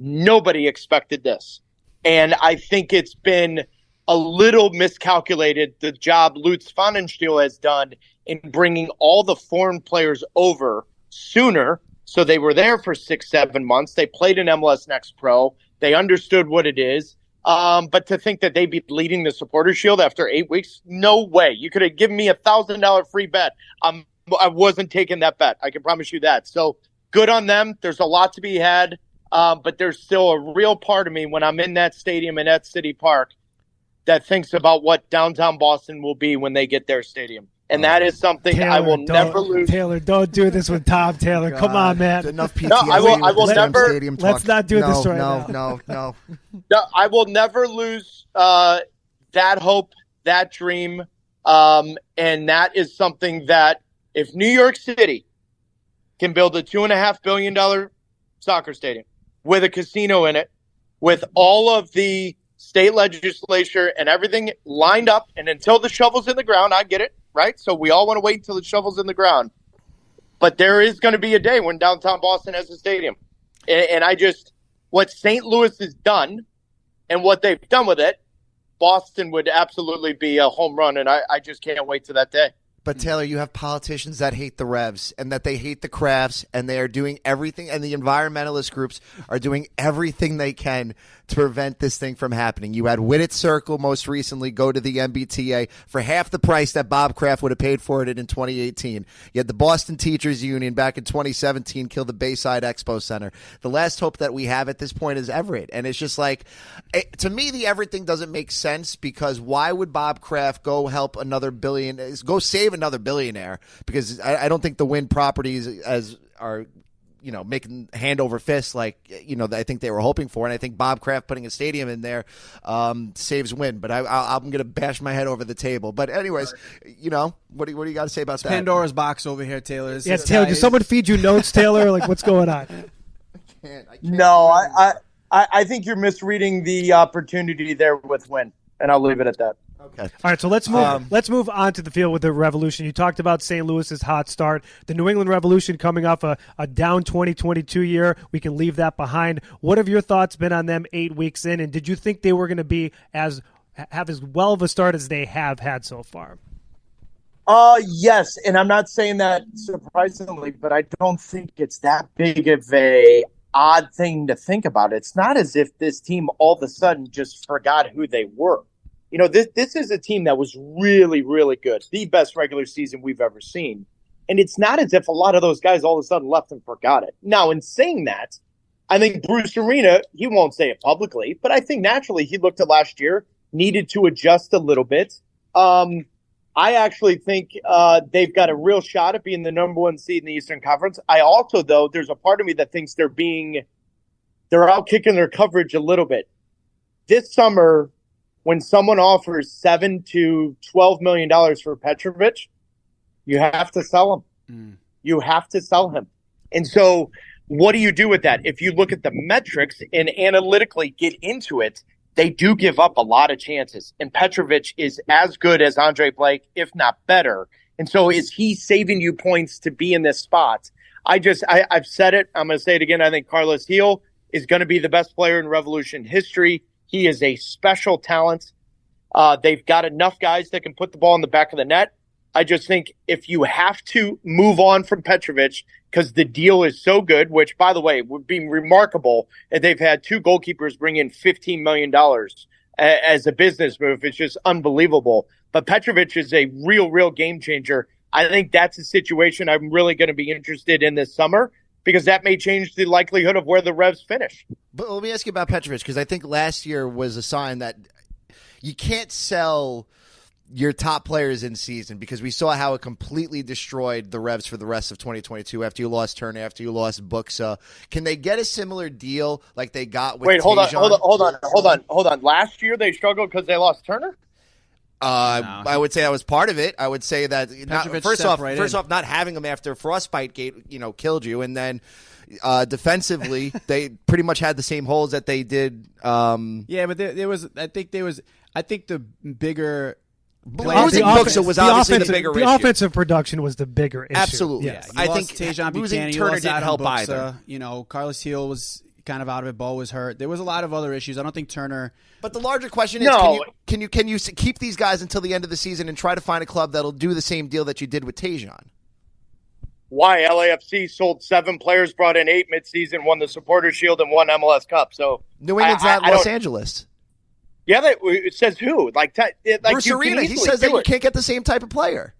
Nobody expected this. And I think it's been a little miscalculated the job Lutz Pfannenstiel has done in bringing all the foreign players over sooner. So they were there for six, seven months. They played in MLS Next Pro. They understood what it is. Um, but to think that they'd be leading the supporter shield after eight weeks, no way. You could have given me a thousand dollar free bet. Um, I wasn't taking that bet. I can promise you that. So good on them. There's a lot to be had. Um, but there's still a real part of me when I'm in that stadium in that city park that thinks about what downtown Boston will be when they get their stadium. And that is something Taylor, I will never lose. Taylor, don't do this with Tom Taylor. God, Come on, man. Enough PTSD. No, I will. I will never. Stadium talk. Let's not do no, this right no, now. No, no, no. I will never lose uh, that hope, that dream, um, and that is something that if New York City can build a two and a half billion dollar soccer stadium, with a casino in it, with all of the state legislature and everything lined up. And until the shovel's in the ground, I get it, right? So we all want to wait until the shovel's in the ground. But there is going to be a day when downtown Boston has a stadium. And, and I just, what St. Louis has done and what they've done with it, Boston would absolutely be a home run. And I, I just can't wait to that day. But hmm. Taylor, you have politicians that hate the revs and that they hate the Krafts and they are doing everything and the environmentalist groups are doing everything they can to prevent this thing from happening. You had Widett Circle most recently go to the MBTA for half the price that Bob Kraft would have paid for it in 2018. You had the Boston Teachers Union back in 2017 kill the Bayside Expo Center. The last hope that we have at this point is Everett, and it's just like it, to me the Everett thing doesn't make sense because why would Bob Kraft go help another billion, go save another billionaire? Because I, I don't think the Wynn properties as are you know making hand over fist like you know I think they were hoping for, and I think Bob Kraft putting a stadium in there um, saves Wynn. But I, I, am going to bash my head over the table. But anyways, you know what do you, what do you got to say about it's that? Pandora's box over here, Taylor. yeah, Taylor. Did someone feed you notes, Taylor? like what's going on? I can't, I can't No, I, I I think you're misreading the opportunity there with Wynn, and I'll leave it at that. Okay. All right, so let's move. Um, let's move on to the field with the Revolution. You talked about St. Louis's hot start, the New England Revolution coming off a, a down 2022 year. We can leave that behind. What have your thoughts been on them eight weeks in, and did you think they were going to be as have as well of a start as they have had so far? Uh yes, and I'm not saying that surprisingly, but I don't think it's that big of a odd thing to think about. It's not as if this team all of a sudden just forgot who they were. You know, this this is a team that was really, really good. The best regular season we've ever seen. And it's not as if a lot of those guys all of a sudden left and forgot it. Now, in saying that, I think Bruce Arena, he won't say it publicly, but I think naturally he looked at last year, needed to adjust a little bit. Um, I actually think uh, they've got a real shot at being the number one seed in the Eastern Conference. I also, though, there's a part of me that thinks they're being, they're out kicking their coverage a little bit. This summer, when someone offers seven to twelve million dollars for Petrovic, you have to sell him. Mm. You have to sell him. And so, what do you do with that? If you look at the metrics and analytically get into it, they do give up a lot of chances. And Petrovic is as good as Andre Blake, if not better. And so is he saving you points to be in this spot? I just, I, I've said it. I'm going to say it again. I think Carles Gil is going to be the best player in Revolution history. He is a special talent. Uh, they've got enough guys that can put the ball in the back of the net. I just think if you have to move on from Petrovic because the deal is so good, which by the way would be remarkable if they've had two goalkeepers bring in $15 million as a business move. It's just unbelievable. But Petrovic is a real, real game changer. I think that's a situation I'm really going to be interested in this summer because that may change the likelihood of where the Revs finish. But let me ask you about Petrovic because I think last year was a sign that you can't sell your top players in season because we saw how it completely destroyed the Revs for the rest of 2022 after you lost Turner, after you lost Buksa. Can they get a similar deal like they got with Wait, hold on, hold on, hold on, hold on, hold on. Last year they struggled because they lost Turner. Uh, No. I would say that was part of it. I would say that not, first off, right first in. off, not having him after Frostbite Gate, you know, killed you, and then uh, defensively, they pretty much had the same holes that they did. Um, Yeah, but there, there was. I think there was. I think the bigger. losing off- Buksa was obviously the offensive, bigger the issue. offensive production was the bigger issue. Absolutely. Yes. You I lost think Tajon losing Buchanan, you Turner lost didn't help Buksa, either. You know, Carles Gil was kind of out of it. Bou was hurt. There was a lot of other issues. I don't think Turner. But the larger question is, No. can you can you can you keep these guys until the end of the season and try to find a club that'll do the same deal that you did with Tajon? Why LAFC sold seven players, brought in eight midseason, won the Supporters Shield, and won MLS Cup. So New England's I- I- not I Los don't- Angeles. yeah, that, it says who? Like, t- it, like Bruce Arena, he says that do you can't get the same type of player.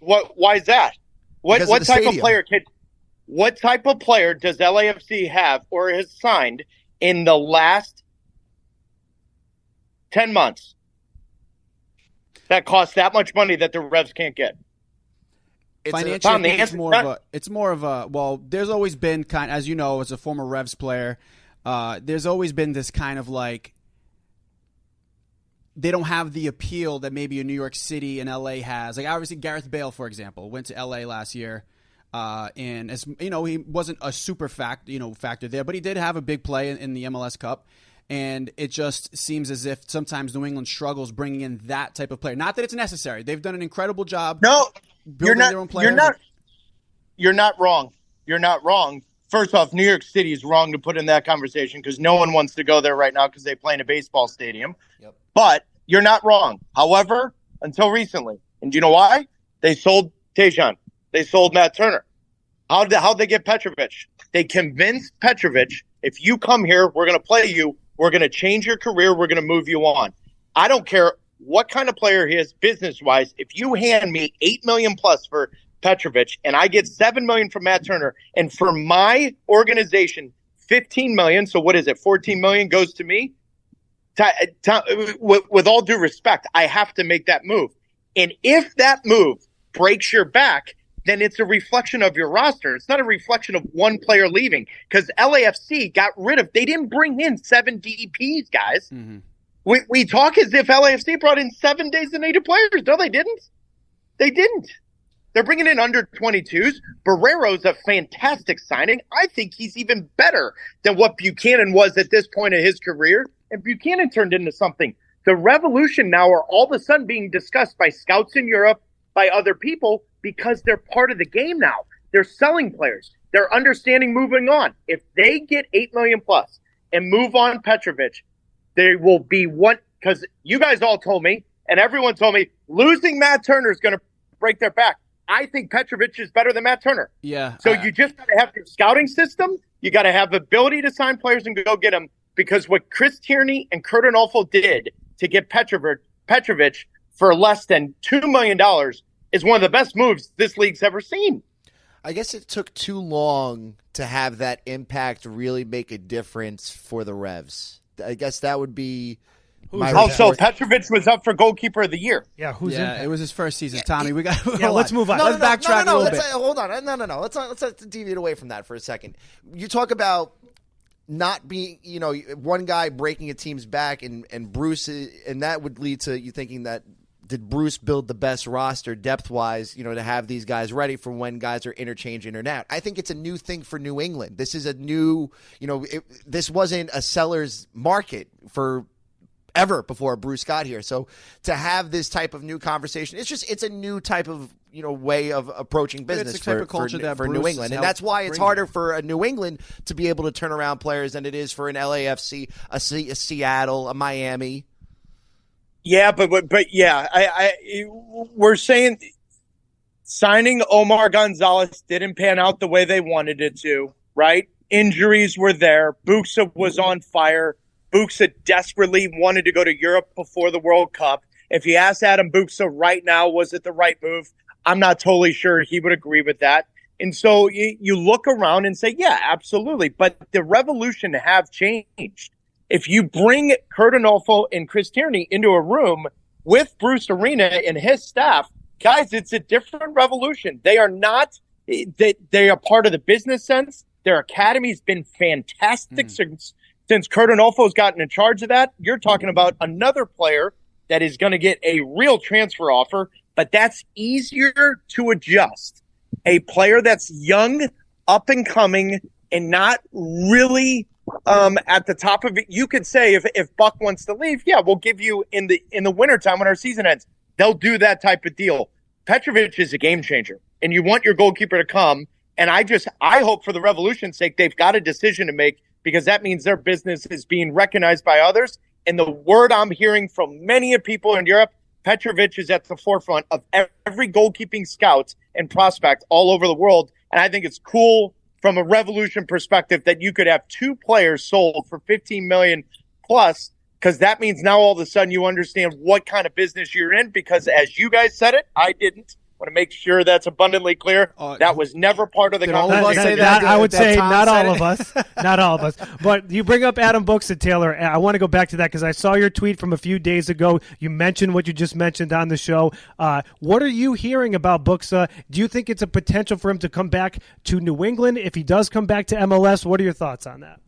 What? Why is that? What? Because What the type stadium. of player can? What type of player does LAFC have or has signed in the last ten months that costs that much money that the Revs can't get? It's a- Financially, Tom, the it's more not- of a. It's more of a. Well, there's always been kind, as you know, as a former Revs player, uh, there's always been this kind of like. They don't have the appeal that maybe a New York City and LA has. Like obviously, Gareth Bale, for example, went to LA last year, uh, and as you know, he wasn't a super fact, you know, factor there, but he did have a big play in, in the MLS Cup. And it just seems as if sometimes New England struggles bringing in that type of player. Not that it's necessary; they've done an incredible job. No, building you're not. their own player. You're not. You're not wrong. You're not wrong. First off, New York City is wrong to put in that conversation because no one wants to go there right now because they play in a baseball stadium. Yep. But you're not wrong. However, until recently, and do you know why? They sold Tajon. They sold Matt Turner. How did how they get Petrovic? They convinced Petrovic If you come here, we're going to play you. We're going to change your career. We're going to move you on. I don't care what kind of player he is business wise. If you hand me eight million plus for Petrovic and I get seven million from Matt Turner, and for my organization, 15 million. So what is it? 14 million goes to me. with, with all due respect, I have to make that move. And if that move breaks your back, then it's a reflection of your roster. It's not a reflection of one player leaving because LAFC got rid of, they didn't bring in seven DPs, guys. Mm-hmm. We, we talk as if LAFC brought in seven designated players. No, they didn't. They didn't. They're bringing in under 22s. Borrero's a fantastic signing. I think he's even better than what Buchanan was at this point of his career. And Buchanan turned into something. The revolution now are all of a sudden being discussed by scouts in Europe, by other people, because they're part of the game now. They're selling players. They're understanding moving on. If they get 8 million plus and move on Petrovic, they will be one because you guys all told me and everyone told me losing Matt Turner is going to break their back. I think Petrovic is better than Matt Turner. Yeah. So uh, you just got to have your scouting system. You got to have the ability to sign players and go get them. Because what Chris Tierney and Curt Onalfo did to get Petrovich, Petrovic for less than two million dollars is one of the best moves this league's ever seen. I guess it took too long to have that impact really make a difference for the Revs. I guess that would be also, Petrovic was up for goalkeeper of the year. Yeah, who's yeah, in it was his first season. Tommy, we got. yeah, let's move on. No, let's no, backtrack no, no, a little bit. Uh, hold on. No, no, no. Let's not, let's not deviate away from that for a second. You talk about not being, you know, one guy breaking a team's back, and and Bruce, and that would lead to you thinking that did Bruce build the best roster depth wise, you know, to have these guys ready for when guys are interchanging or not? I think it's a new thing for New England. This is a new, you know, it, this wasn't a seller's market for ever before Bruce got here. So to have this type of new conversation, it's just it's a new type of you know way of approaching business it's for, for, for New England, and that's why it's harder for a New England to be able to turn around players than it is for an LAFC, a, C, a Seattle, a Miami. Yeah, but but, but yeah, I, I we're saying signing Omar Gonzalez didn't pan out the way they wanted it to. Right, injuries were there. Buksa was on fire. Buksa desperately wanted to go to Europe before the World Cup. If you ask Adam Buksa right now, was it the right move? I'm not totally sure he would agree with that. And so you, you look around and say, yeah, absolutely. But the revolution have changed. If you bring Curt Onalfo and Chris Tierney into a room with Bruce Arena and his staff, guys, it's a different revolution. They are not, they, they are part of the business sense. Their academy's been fantastic mm. since since Curt Onalfo's gotten in charge of that, you're talking about another player that is going to get a real transfer offer, but that's easier to adjust. A player that's young, up and coming, and not really um, at the top of it. You could say if, if Buck wants to leave, yeah, we'll give you in the in the wintertime when our season ends. They'll do that type of deal. Petrovic is a game changer, and you want your goalkeeper to come. And I just I hope for the Revolution's sake, they've got a decision to make because that means their business is being recognized by others. And the word I'm hearing from many of people in Europe, Petrovic is at the forefront of every goalkeeping scout and prospect all over the world. And I think it's cool from a revolution perspective that you could have two players sold for 15 million plus because that means now all of a sudden you understand what kind of business you're in because as you guys said it, I didn't want to make sure that's abundantly clear. Uh, that was never part of the conversation. That, that, I would say not all of us, not all of us. But you bring up Adam Buksa, Taylor. I want to go back to that because I saw your tweet from a few days ago. You mentioned what you just mentioned on the show. Uh, what are you hearing about Buksa? Do you think it's a potential for him to come back to New England if he does come back to MLS? What are your thoughts on that?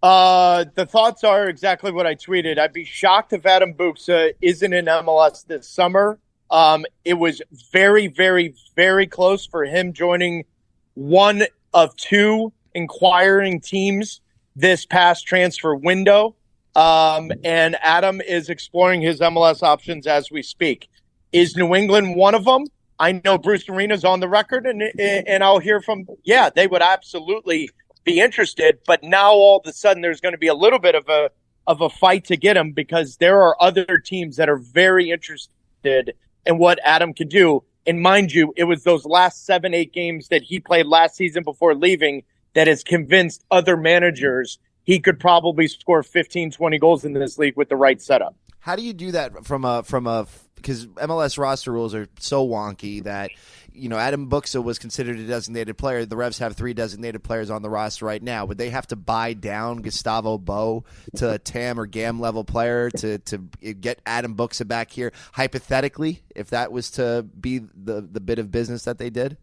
Uh, the thoughts are exactly what I tweeted. I'd be shocked if Adam Buksa isn't in MLS this summer. Um, it was very, very, very close for him joining one of two inquiring teams this past transfer window. Um, and Adam is exploring his MLS options as we speak. Is New England one of them? I know Bruce Arena's on the record, and and I'll hear from. Yeah, they would absolutely be interested. But now all of a sudden, there's going to be a little bit of a of a fight to get him because there are other teams that are very interested and what Adam can do. And mind you, it was those last seven, eight games that he played last season before leaving that has convinced other managers he could probably score 15, 20 goals in this league with the right setup. How do you do that from a from a because MLS roster rules are so wonky that you know Adam Buksa was considered a designated player. The Revs have three designated players on the roster right now. Would they have to buy down Gustavo Bou to a TAM or GAM level player to to get Adam Buksa back here? Hypothetically, if that was to be the the bit of business that they did.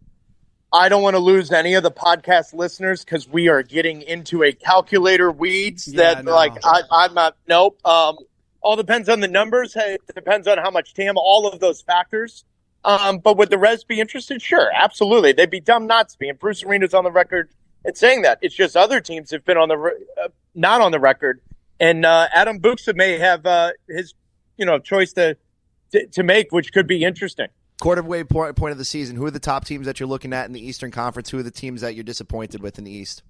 I don't want to lose any of the podcast listeners because we are getting into a calculator weeds Yeah, that no. like I, I'm not. Nope. Um, all depends on the numbers. It depends on how much TAM. All of those factors. Um, but would the Reds be interested? Sure, absolutely. They'd be dumb not to be. And Bruce Arena's on the record and saying that. It's just other teams have been on the re- uh, not on the record, and uh, Adam Buksa may have uh, his you know choice to, to to make, which could be interesting. Quarterway point, point of the season. Who are the top teams that you're looking at in the Eastern Conference? Who are the teams that you're disappointed with in the East?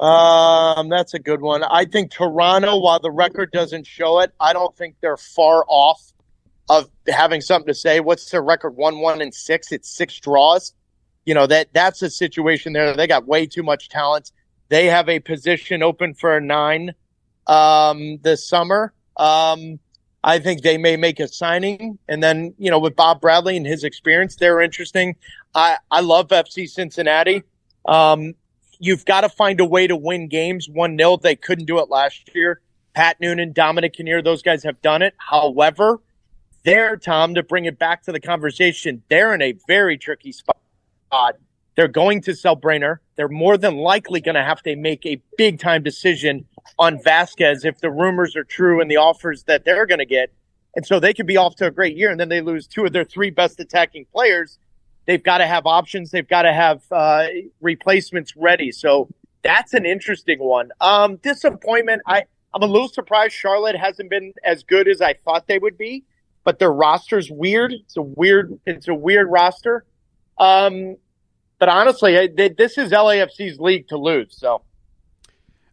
Um, that's a good one. I think Toronto, while the record doesn't show it, I don't think they're far off of having something to say. What's their record? One, one, and six. It's six draws. You know that that's a situation there. They got way too much talent. They have a position open for a nine um, this summer. Um, I think they may make a signing, and then you know with Bob Bradley and his experience, they're interesting. I I love FC Cincinnati. Um, you've got to find a way to win games 1 0. They couldn't do it last year. Pat Noonan, Dominic Kinnear, those guys have done it. However, they're, Tom, to bring it back to the conversation, they're in a very tricky spot. They're going to sell Brenner. They're more than likely going to have to make a big time decision on Vazquez if the rumors are true and the offers that they're going to get. And so they could be off to a great year and then they lose two of their three best attacking players they've got to have options. They've got to have uh, replacements ready. So that's an interesting one. Um, disappointment. I I'm a little surprised Charlotte hasn't been as good as I thought they would be, but their roster's weird. It's a weird. It's a weird roster. Um, but honestly, I, they, this is LAFC's league to lose. So.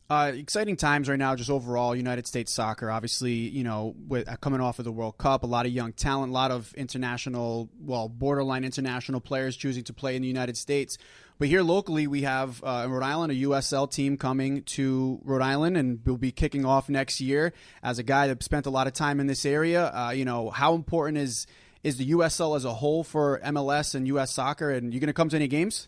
Uh, exciting times right now, just overall United States soccer. Obviously, you know, with uh, coming off of the World Cup, a lot of young talent, a lot of international, well, borderline international players choosing to play in the United States. But here locally, we have uh, in Rhode Island a USL team coming to Rhode Island, and will be kicking off next year. As a guy that spent a lot of time in this area, uh, you know, how important is is the USL as a whole for MLS and US soccer? And you going to come to any games?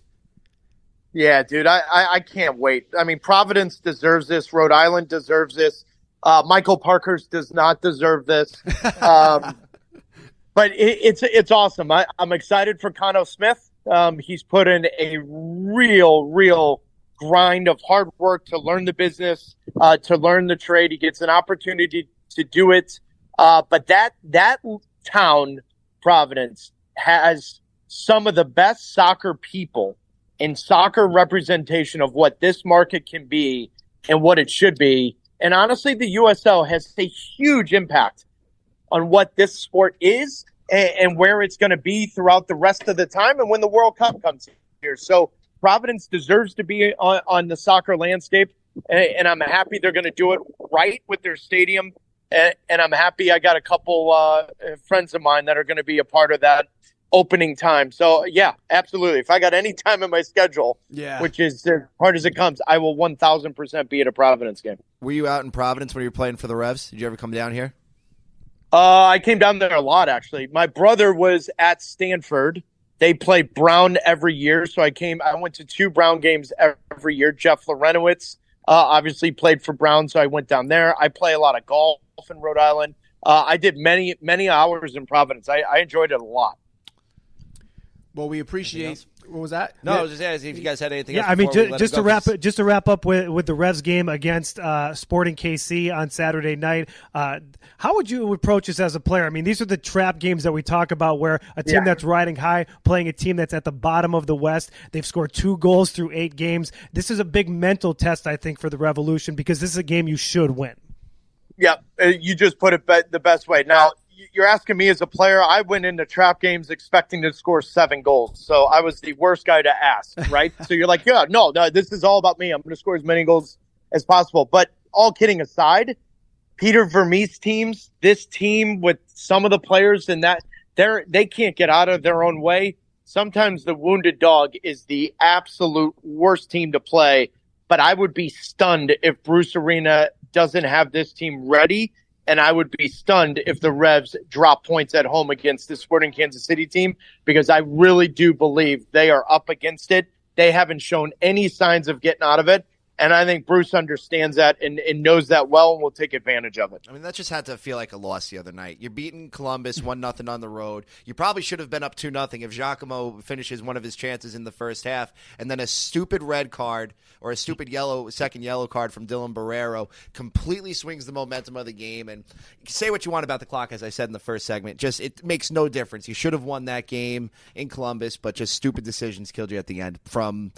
Yeah, dude, I, I, I, can't wait. I mean, Providence deserves this. Rhode Island deserves this. Uh, Michael Parker's does not deserve this. Um, but it, it's it's awesome. I, I'm excited for Khano Smith. Um, he's put in a real, real grind of hard work to learn the business, uh, to learn the trade. He gets an opportunity to do it. Uh, but that that town, Providence, has some of the best soccer people and soccer representation of what this market can be and what it should be. And honestly, the USL has a huge impact on what this sport is and, and where it's going to be throughout the rest of the time and when the World Cup comes here. So Providence deserves to be on, on the soccer landscape. And, and, I'm happy they're going to do it right with their stadium. And, and I'm happy I got a couple uh, friends of mine that are going to be a part of that opening time. So yeah, absolutely. If I got any time in my schedule, yeah, which is as hard as it comes, I will one thousand percent be at a Providence game. Were you out in Providence when you were playing for the Revs? Did you ever come down here? Uh, I came down there a lot actually. My brother was at Stanford. They play Brown every year, so I came. I went to two Brown games every year. Jeff Larentowicz uh, obviously played for Brown, so I went down there. I play a lot of golf in Rhode Island. Uh, I did many many hours in Providence. I, I enjoyed it a lot. Well, we appreciate. What was that? No, I was just asking if you guys had anything. Yeah, else I mean, before we ju- let just to wrap wrap 'cause- just to wrap up with with the Revs game against uh, Sporting KC on Saturday night. Uh, how would you approach this as a player? I mean, these are the trap games that we talk about, where a team Yeah. that's riding high playing a team that's at the bottom of the West. They've scored two goals through eight games. This is a big mental test, I think, for the Revolution because this is a game you should win. Yeah, uh, you just put it be- the best way. Now, y- you're asking me as a player, I went into trap games expecting to score seven goals. So I was the worst guy to ask, right? so you're like, yeah, no, no, this is all about me. I'm going to score as many goals as possible. But all kidding aside, Peter Vermes teams, this team with some of the players in that they're they can't get out of their own way. sometimes the wounded dog is the absolute worst team to play. But I would be stunned if Bruce Arena doesn't have this team ready. And I would be stunned if the Revs drop points at home against this Sporting Kansas City team because I really do believe they are up against it. They haven't shown any signs of getting out of it. And I think Bruce understands that and, and, knows that well and will take advantage of it. I mean, that just had to feel like a loss the other night. You're beating Columbus one nothing on the road. You probably should have been up two nothing if Giacomo finishes one of his chances in the first half, and then a stupid red card or a stupid yellow second yellow card from Dylan Borrero completely swings the momentum of the game. And say what you want about the clock, as I said in the first segment, just it makes no difference. You should have won that game in Columbus, but just stupid decisions killed you at the end from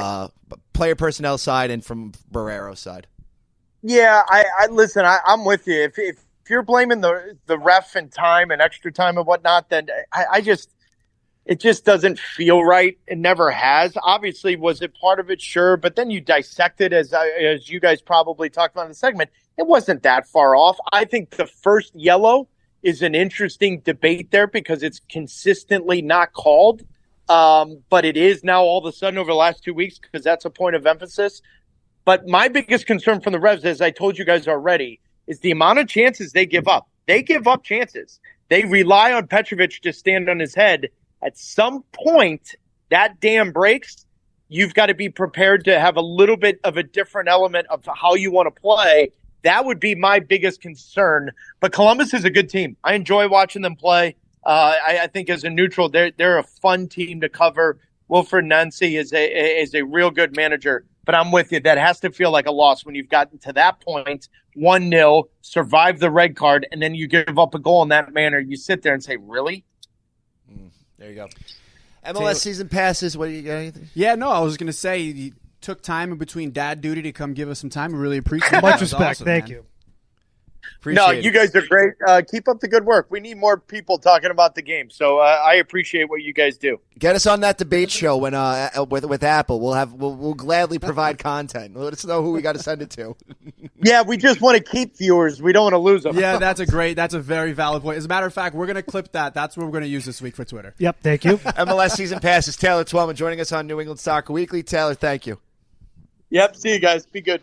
uh, player personnel side and from Borrero's side. Yeah, I, I listen. I, am with you. If, if if you're blaming the the ref and time and extra time and whatnot, then I, I just it just doesn't feel right. It never has. Obviously, was it part of it? Sure, but then you dissect it as as you guys probably talked about in the segment. It wasn't that far off. I think the first yellow is an interesting debate there because it's consistently not called. Um, but it is now all of a sudden over the last two weeks because that's a point of emphasis. But my biggest concern from the Revs, as I told you guys already, is the amount of chances they give up. They give up chances. They rely on Petrovic to stand on his head. At some point, that dam breaks. You've got to be prepared to have a little bit of a different element of how you want to play. That would be my biggest concern. But Columbus is a good team. I enjoy watching them play. Uh, I, I, think as a neutral, they're they're a fun team to cover. Wilfried Nancy is a is a real good manager, but I'm with you. That has to feel like a loss when you've gotten to that point, one 0 survive the red card, and then you give up a goal in that manner. You sit there and say, "Really?" Mm, there you go. MLS season passes. What do you got? Anything? Yeah, no, I was going to say you took time in between dad duty to come give us some time. We really appreciate it. Much respect. Awesome, Thank man. you. Appreciate no, you guys are great. Uh, keep up the good work. We need more people talking about the game, so uh, I appreciate what you guys do. Get us on that debate show when uh, uh with with Apple. We'll have we'll, we'll gladly provide content. Let us know who we got to send it to. yeah, we just want to keep viewers. We don't want to lose them. Yeah, that's a great. That's a very valid point. As a matter of fact, we're going to clip that. That's what we're going to use this week for Twitter. Yep. Thank you. MLS season passes. Taylor Twellman joining us on New England Soccer Weekly. Taylor, thank you. Yep. See you guys. Be good.